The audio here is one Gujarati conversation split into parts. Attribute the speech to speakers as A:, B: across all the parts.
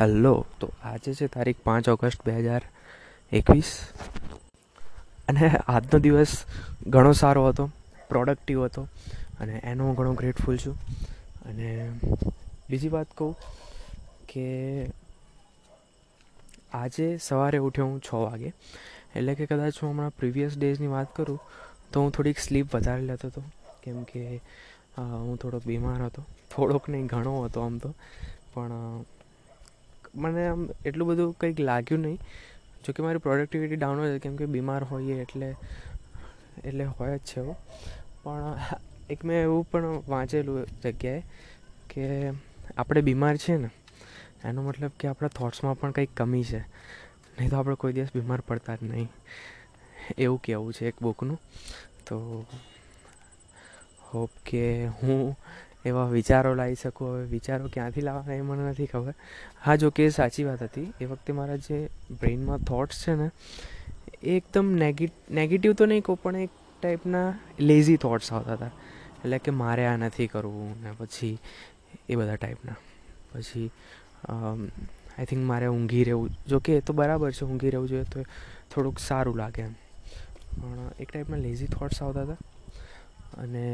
A: હેલો તો આજે છે તારીખ પાંચ ઓગસ્ટ બે હજાર એકવીસ. અને આજનો દિવસ ઘણો સારો હતો પ્રોડક્ટિવ હતો, અને એનો હું ઘણો ગ્રેટફુલ છું. અને બીજી વાત કહું કે આજે સવારે ઉઠ્યો હું છ વાગે. એટલે કે કદાચ હું હમણાં પ્રીવિયસ ડેઝની વાત કરું, તો હું થોડીક સ્લીપ વધારે લેતો હતો. કેમ કે હું થોડોક બીમાર હતો. થોડોક નહીં, ઘણો હતો આમ તો. પણ મને આમ એટલું બધું કંઈક લાગ્યું નહીં. જોકે મારી પ્રોડક્ટિવિટી ડાઉન હોય કેમ કે બીમાર હોઈએ એટલે એટલે હોય જ છે પણ એક મેં એવું પણ વાંચેલું જગ્યાએ કે આપણે બીમાર છીએ ને, એનો મતલબ કે આપણા થોટ્સમાં પણ કંઈક કમી છે. નહીં તો આપણે કોઈ દિવસ બીમાર પડતા જ નહીં. એવું કહેવું છે એક બુકનું તો હોપ કે હું એવા વિચારો લાવી શકું, હવે વિચારો ક્યાંથી લાવવાના એ મને નથી ખબર. હા, જો કે સાચી વાત હતી. એ વખતે મારા જે બ્રેઇનમાં થોટ્સ છે ને, એ એકદમ નેગેટિવ તો નહીં કહું, પણ એક ટાઈપના લેઝી થોટ્સ આવતા હતા. એટલે કે મારે આ નથી કરવું ને પછી એ બધા ટાઈપના. પછી આઈ થિંક મારે ઊંઘી રહેવું, જો કે એ તો બરાબર છે, ઊંઘી રહેવું જોઈએ તો થોડુંક સારું લાગે એમ. પણ એક ટાઈપના લેઝી થોટ્સ આવતા હતા. અને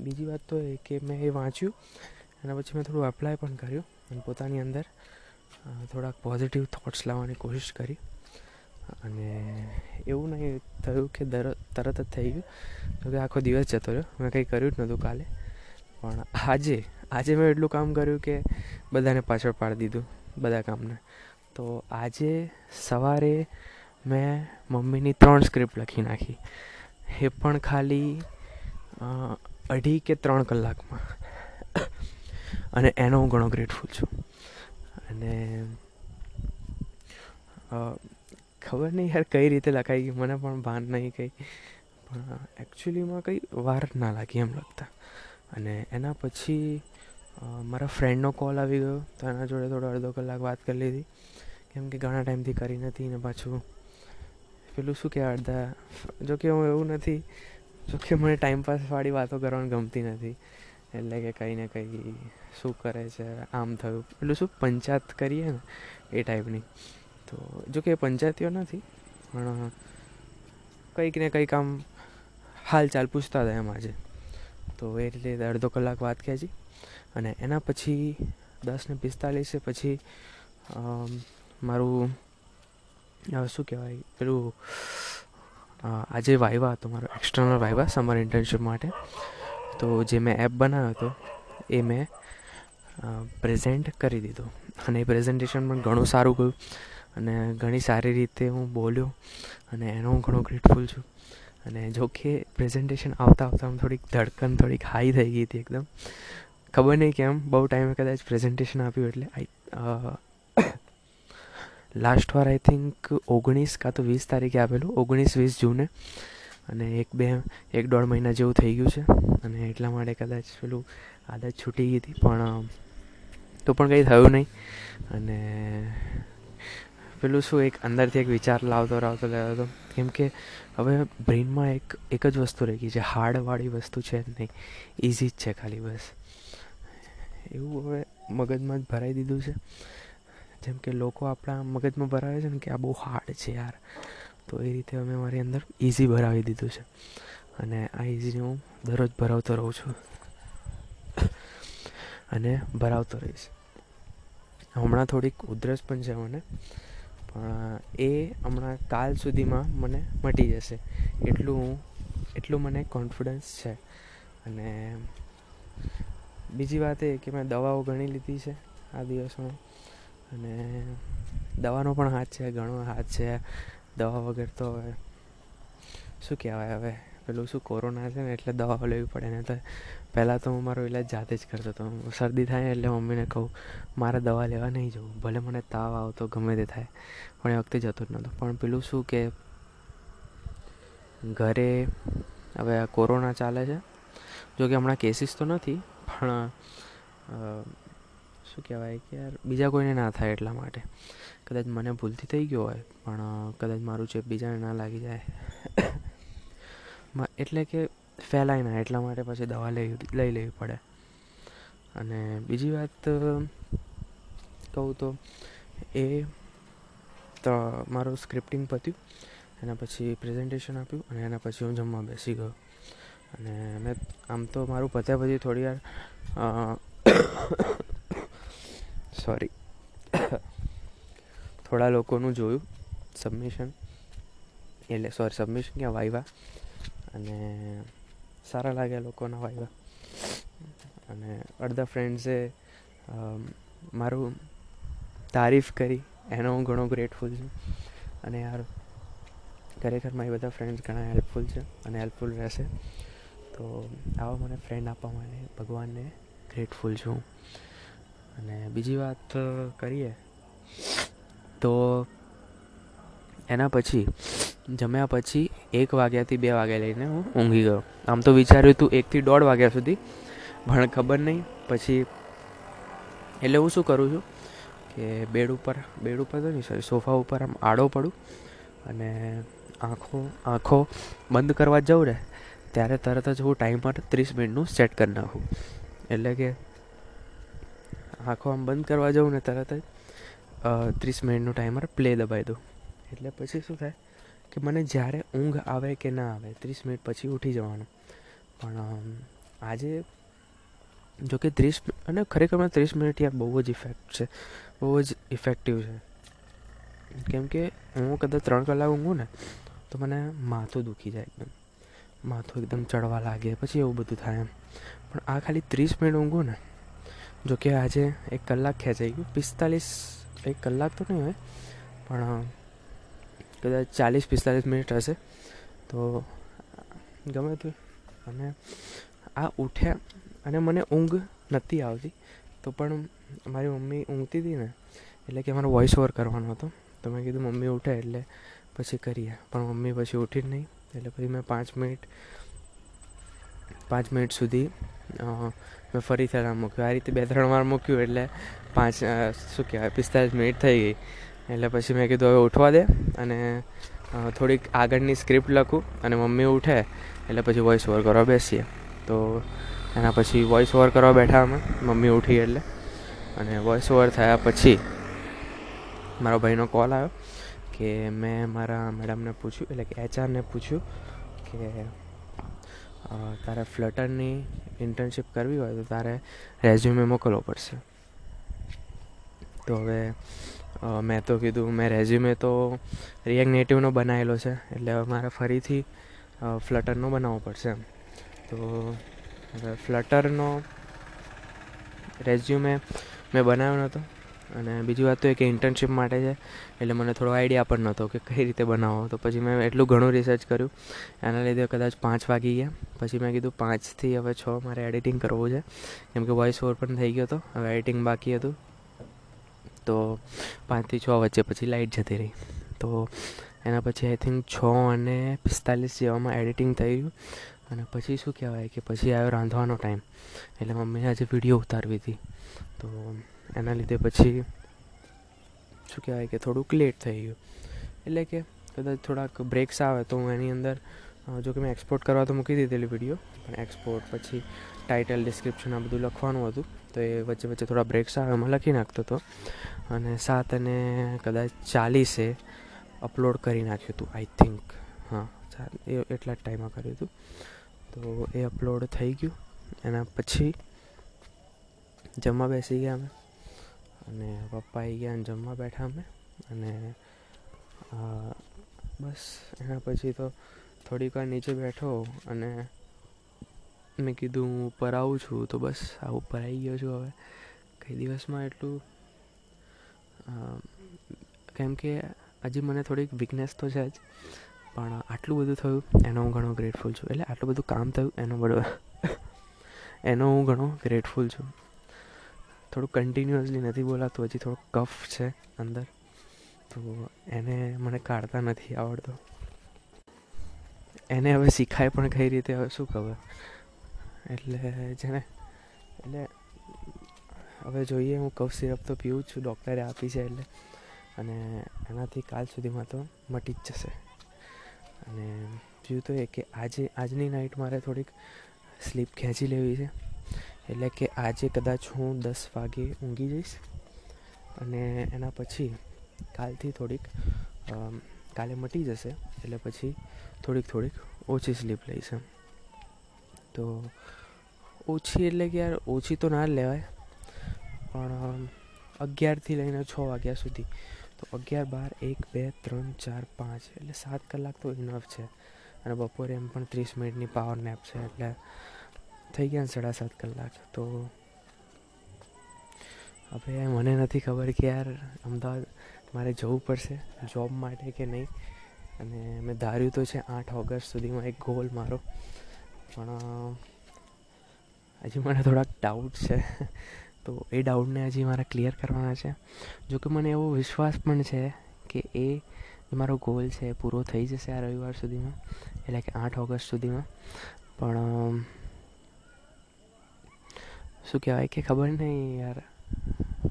A: બીજી વાત તો એ કે મેં એ વાંચ્યું એના પછી મેં થોડું એપ્લાય પણ કર્યું અને પોતાની અંદર થોડાક પોઝિટિવ થોટ્સ લાવવાની કોશિશ કરી. અને એવું નહીં થયું કે તરત જ થઈ ગયું. તો કે આખો દિવસ જતો રહ્યો. મેં કંઈ કર્યું જ નહોતું કાલે. પણ આજે આજે મેં એટલું કામ કર્યું કે બધાને પાછળ પાડી દીધું, બધા કામને. તો આજે સવારે મેં મમ્મીની ત્રણ સ્ક્રિપ્ટ લખી નાખી. એ પણ ખાલી અઢી કે ત્રણ કલાકમાં. અને એનો હું ઘણો ગ્રેટફુલ છું. અને ખબર નહીં યાર કઈ રીતે લખાઈ ગઈ મને પણ ભાન નહીં કંઈ. પણ એકચ્યુઅલીમાં કંઈ વાર ના લાગી એમ લખતા અને એના પછી મારા ફ્રેન્ડનો કોલ આવી ગયો. તો એના જોડે થોડો અડધો કલાક વાત કરી લીધી. કેમ કે ઘણા ટાઈમથી કરી નથી ને પાછું. પેલું શું કહેવાય, અડધા, જો કે હું એવું નથી જોકે મને ટાઈમપાસવાળી વાતો કરવાની ગમતી નથી. એટલે કે કંઈ ને કંઈ શું કરે છે, આમ થયું. એટલું શું પંચાયત કરીએ ને, એ ટાઈપની તો જો કે પંચાયતીઓ નથી, પણ કંઈક ને કંઈક આમ હાલચાલ પૂછતા હતા એમ આજે. તો એ રીતે અડધો કલાક વાત ખેંચી. અને એના પછી દસ ને પિસ્તાલીસે પછી મારું શું કહેવાય, પેલું આજે વાઇવા હતો મારો એક્સટર્નલ વાઇવા સમર ઇન્ટર્નશીપ માટે. તો જે મેં એપ બનાવ્યો હતો, એ મેં પ્રેઝેન્ટ કરી દીધો. અને એ પ્રેઝન્ટેશન પણ ઘણું સારું ગયું. અને ઘણી સારી રીતે હું બોલ્યો, અને એનો હું ઘણો ગ્રેટફુલ છું. અને જો કે પ્રેઝન્ટેશન આવતા આવતા થોડીક ધડકન, થોડીક હાઈ થઈ ગઈ હતી એકદમ. ખબર નહીં કેમ, બહુ ટાઈમે કદાચ પ્રેઝન્ટેશન આપ્યું એટલે આઈ લાસ્ટ વાર આઈ થિંક ઓગણીસ કાં તો વીસ તારીખે આપેલું. ઓગણીસ વીસ જૂને. અને એક બે, એક દોઢ મહિના જેવું થઈ ગયું છે. અને એટલા માટે કદાચ પેલું આદત છૂટી ગઈ હતી. પણ તો પણ કંઈ થયું નહીં. અને પેલું શું, એક અંદરથી એક વિચાર લાવતો લાવતો લાવતો કેમ કે હવે બ્રેઇનમાં એક એક જ વસ્તુ રહી ગઈ છે. હાર્ડવાળી વસ્તુ છે નહીં. ઇઝી જ છે ખાલી બસ. એવું હવે મગજમાં જ ભરાઈ દીધું છે. જેમ કે લોકો આપણા મગજમાં ભરાવે છે ને કે આ બહુ હાર્ડ છે યાર. તો એ રીતે અમે મારી અંદર ઇઝી ભરાવી દીધું છે. અને આ ઇઝીને હું દરરોજ ભરાવતો રહું છું. અને ભરાવતો રહીશ. હમણાં થોડીક ઉધરસ પણ છે મને. પણ એ હમણાં કાલ સુધીમાં મને મટી જશે. એટલું હું, એટલું મને કોન્ફિડન્સ છે. અને બીજી વાત એ કે મેં દવાઓ ઘણી લીધી છે આ દિવસમાં. અને દવાનો પણ હાથ છે, ઘણો હાથ છે, દવા વગર તો હવે શું કહેવાય હવે? પેલું શું કોરોના છે ને એટલે દવાઓ લેવી પડે ને તો પહેલાં તો હું મારો ઇલાજ જાતે જ કરતો હતો. શરદી થાય એટલે મમ્મીને કહું, મારે દવા લેવા નહીં જવું. ભલે મને તાવ આવતો, ગમે તે થાય. પણ એ વખતે જતો જ નહોતો. પણ પેલું શું કે ઘરે હવે આ કોરોના ચાલે છે. જો કે હમણાં કેસીસ તો નથી, પણ શું કહેવાય કે યાર, બીજા કોઈને ના થાય એટલા માટે. કદાચ મને ભૂલથી થઈ ગયો હોય, પણ કદાચ મારું ચેપ બીજાને ના લાગી જાય. એટલે કે ફેલાય ના, એટલા માટે પછી દવા લઈ લઈ લેવી પડે. અને બીજી વાત કહું તો એ, તો મારું સ્ક્રિપ્ટિંગ પત્યું, એના પછી પ્રેઝન્ટેશન આપ્યું, અને એના પછી હું જમવા બેસી ગયો. અને મેં, આમ તો મારું પત્યા પછી થોડી વાર સોરી થોડા લોકોનું જોયું સબમિશન એટલે સોરી સબમિશન ક્યાં? વાયવા. અને સારા લાગ્યા લોકોના વાયવા. અને અડધા ફ્રેન્ડ્સે મારું તારીફ કરી. એનો હું ઘણો ગ્રેટફુલ છું. અને યાર ખરેખર મારી બધા ફ્રેન્ડ્સ ઘણા હેલ્પફુલ છે અને હેલ્પફુલ રહેશે. તો આવા મને ફ્રેન્ડ આપવા માટે ભગવાનને ગ્રેટફુલ છું. અને બીજી વાત કરીએ તો એના પછી, જમ્યા પછી એક વાગ્યાથી બે વાગ્યા લઈને હું ઊંઘી ગયો. આમ તો વિચાર્યું હતું એકથી દોઢ વાગ્યા સુધી, પણ ખબર નહીં. પછી, એટલે હું શું કરું છું કે બેડ ઉપર બેડ ઉપર તો નહીં સોરી સોફા ઉપર આમ આડો પડું અને આંખો આંખો બંધ કરવા જાઉં ને, ત્યારે તરત જ હું ટાઈમર ત્રીસ મિનિટનું સેટ કરી નાખું. એટલે કે આંખો આમ બંધ કરવા જાઉં ને તરત જ ત્રીસ મિનિટનું ટાઈમર પ્લે દબાવી દઉં. એટલે પછી શું થાય કે મને જ્યારે ઊંઘ આવે કે ના આવે, ત્રીસ મિનિટ પછી ઉઠી જવાનું. પણ આજે જો કે ત્રીસ અને ખરેખરમાં ત્રીસ મિનિટ યાર બહુ જ ઇફેક્ટ છે, બહુ જ ઇફેક્ટિવ છે. કેમ કે હું કદાચ ત્રણ કલાક ઊંઘું ને, તો મને માથું દુખી જાય એકદમ. માથું એકદમ ચડવા લાગે, પછી એવું બધું થાય એમ. પણ આ ખાલી ત્રીસ મિનિટ ઊંઘું ને જો કે આજે એક કલાક ખેંચાઈ ગયું. પિસ્તાલીસ, એક કલાક તો નહીં હોય, પણ કદાચ ચાલીસ, પિસ્તાલીસ મિનિટ હશે. તો, ગમે તે અને આ ઉઠ્યા અને મને ઊંઘ નથી આવતી. તો પણ મારી મમ્મી ઊંઘતી હતી ને, એટલે કે મારો વોઇસ ઓવર કરવાનો હતો. તો મેં કીધું, મમ્મી ઉઠે એટલે પછી કરીએ. પણ મમ્મી પછી ઉઠી જ નહીં. એટલે પછી મેં પાંચ મિનિટ પાંચ મિનિટ સુધી મેં ફરીથી અલાર્મ મૂક્યું. આ રીતે બે, ત્રણ વાર મૂક્યું એટલે પાંચ શું કહેવાય, પિસ્તાલીસ મિનિટ થઈ ગઈ. એટલે પછી મેં કીધું, હવે ઉઠવા દે. અને થોડીક આગળની સ્ક્રિપ્ટ લખું અને મમ્મી ઉઠે એટલે પછી વોઇસ ઓવર કરવા બેસીએ. તો એના પછી વોઇસ ઓવર કરવા બેઠા અમે. મમ્મી ઉઠી એટલે. અને વોઇસ ઓવર થયા પછી મારો ભાઈનો કોલ આવ્યો કે મેં મારા મેડમને પૂછ્યું, એટલે કે એચઆરને પૂછ્યું કે તારે ફ્લટરની ઇન્ટર્નશીપ કરવી હોય તો તારે રેઝ્યુમે મોકલવો પડશે. તો હવે મેં તો કીધું, મેં રેઝ્યુમે તો રિએક્ટ નેટિવનો બનાવેલો છે, એટલે હવે મારે ફરીથી ફ્લટરનો બનાવવો પડશે. એમ તો હવે ફ્લટરનો રેઝ્યુમે મેં બનાવ્યો નહોતો અને બીજી વાત તો એ કે ઇન્ટર્નશિપ માટે છે, એટલે મને થોડો આઈડિયા પણ નહોતો કે કઈ રીતે બનાવો તો પછી મેં એટલું ઘણું રિસર્ચ કર્યું, એના લીધે કદાચ પાંચ વાગી ગયા. પછી મેં કીધું પાંચથી હવે છ મારે એડિટિંગ કરવું છે. કેમ કે વોઇસ ઓવર પણ થઈ ગયો હતો, હવે એડિટિંગ બાકી હતું. તો પાંચથી છ વચ્ચે પછી લાઇટ જતી રહી. તો એના પછી આઈ થિંક છ અને પિસ્તાલીસ જેવામાં એડિટિંગ થઈ ગયું અને પછી શું કહેવાય કે પછી આવ્યો રાંધવાનો ટાઈમ એટલે મમ્મીએ આજે વીડિયો ઉતારવી હતી. તો એના લીધે પછી શું કહેવાય કે થોડુંક લેટ થઈ ગયું. એટલે કે કદાચ થોડાક બ્રેક્સ આવે તો હું એની અંદર જો કે મેં એક્સપોર્ટ કરવા તો મૂકી દીધેલી વીડિયો પણ એક્સપોર્ટ પછી ટાઇટલ ડિસ્ક્રિપ્શન આ બધું લખવાનું હતું, તો એ વચ્ચે વચ્ચે થોડા બ્રેક્સ આવે એમાં લખી નાખતો હતો અને સાત અને કદાચ ચાલીસે અપલોડ કરી નાખ્યું હતું આઈ થિંક હા એ એટલા જ ટાઈમમાં કર્યું હતું. તો એ અપલોડ થઈ ગયું. એના પછી જમવા બેસી ગયા અમે. અને પપ્પા આવી ગયા અને જમવા બેઠા અમે. અને બસ, એના પછી તો થોડીક વાર નીચે બેઠો અને મેં કીધું હું ઉપર આવું છું તો બસ આ ઉપર આવી ગયો છું હવે. કઈ દિવસમાં એટલું કેમ કે હજી મને થોડીક વીકનેસ તો છે જ, પણ આટલું બધું થયું એનો હું ઘણો ગ્રેટફુલ છું. એટલે આટલું બધું કામ થયું એનો બધો એનો હું ઘણો ગ્રેટફુલ છું. થોડું કન્ટિન્યુઅસલી નથી બોલાતું, હજી થોડો કફ છે અંદર, તો એને મને કાઢતા નથી આવડતો. એને હવે શીખાય પણ કઈ રીતે હવે શું ખબર? એટલે જેને, એટલે હવે જોઈએ, હું કફ સિરપ તો પીવું છું ડૉક્ટરે આપી છે એટલે. અને એનાથી કાલ સુધીમાં તો મટી જ જશે. અને બીજું તો એ કે આજે, આજની નાઇટ મારે થોડીક સ્લીપ ખેંચી લેવી છે. એટલે કે આજે કદાચ હું દસ વાગે ઊંઘી જઈશ. અને એના પછી કાલથી થોડીક કાલે મટી જશે, એટલે પછી થોડીક થોડીક ઓછી સ્લીપ લઈશ એમ. તો ઓછી એટલે કે યાર ઓછી તો ના જ લેવાય. પણ અગિયારથી લઈને છ વાગ્યા સુધી. તો અગિયાર, બાર, એક, બે, ત્રણ, ચાર, પાંચ, એટલે સાત કલાક તો ઇનફ છે. અને બપોરે એમ પણ ત્રીસ મિનિટની પાવર નેપ છે, એટલે થઈ ગયા સાડા સાત કલાક. તો હવે મને નથી ખબર કે યાર અમદાવાદ મારે જવું પડશે જોબ માટે કે નહીં. અને મેં ધાર્યું તો છે આઠ ઓગસ્ટ સુધીમાં એક ગોલ મારો. પણ હજી મને થોડાક ડાઉટ છે. તો એ ડાઉટને હજી મારે ક્લિયર કરવાના છે. જોકે મને એવો વિશ્વાસ પણ છે કે એ મારો ગોલ છે પૂરો થઈ જશે આ રવિવાર સુધીમાં. એટલે કે આઠ ઓગસ્ટ સુધીમાં. પણ શું કહેવાય કે ખબર નહીં યાર.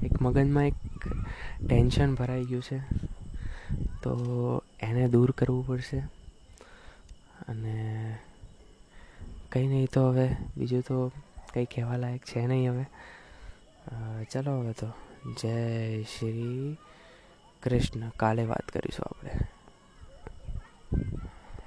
A: એક મગજમાં એક ટેન્શન ભરાઈ ગયું છે. તો એને દૂર કરવું પડશે. અને કંઈ નહીં તો હવે બીજું તો કંઈ કહેવા લાયક છે નહીં હવે. ચલો હવે તો. જય શ્રી કૃષ્ણ. કાલે વાત કરીશું આપણે.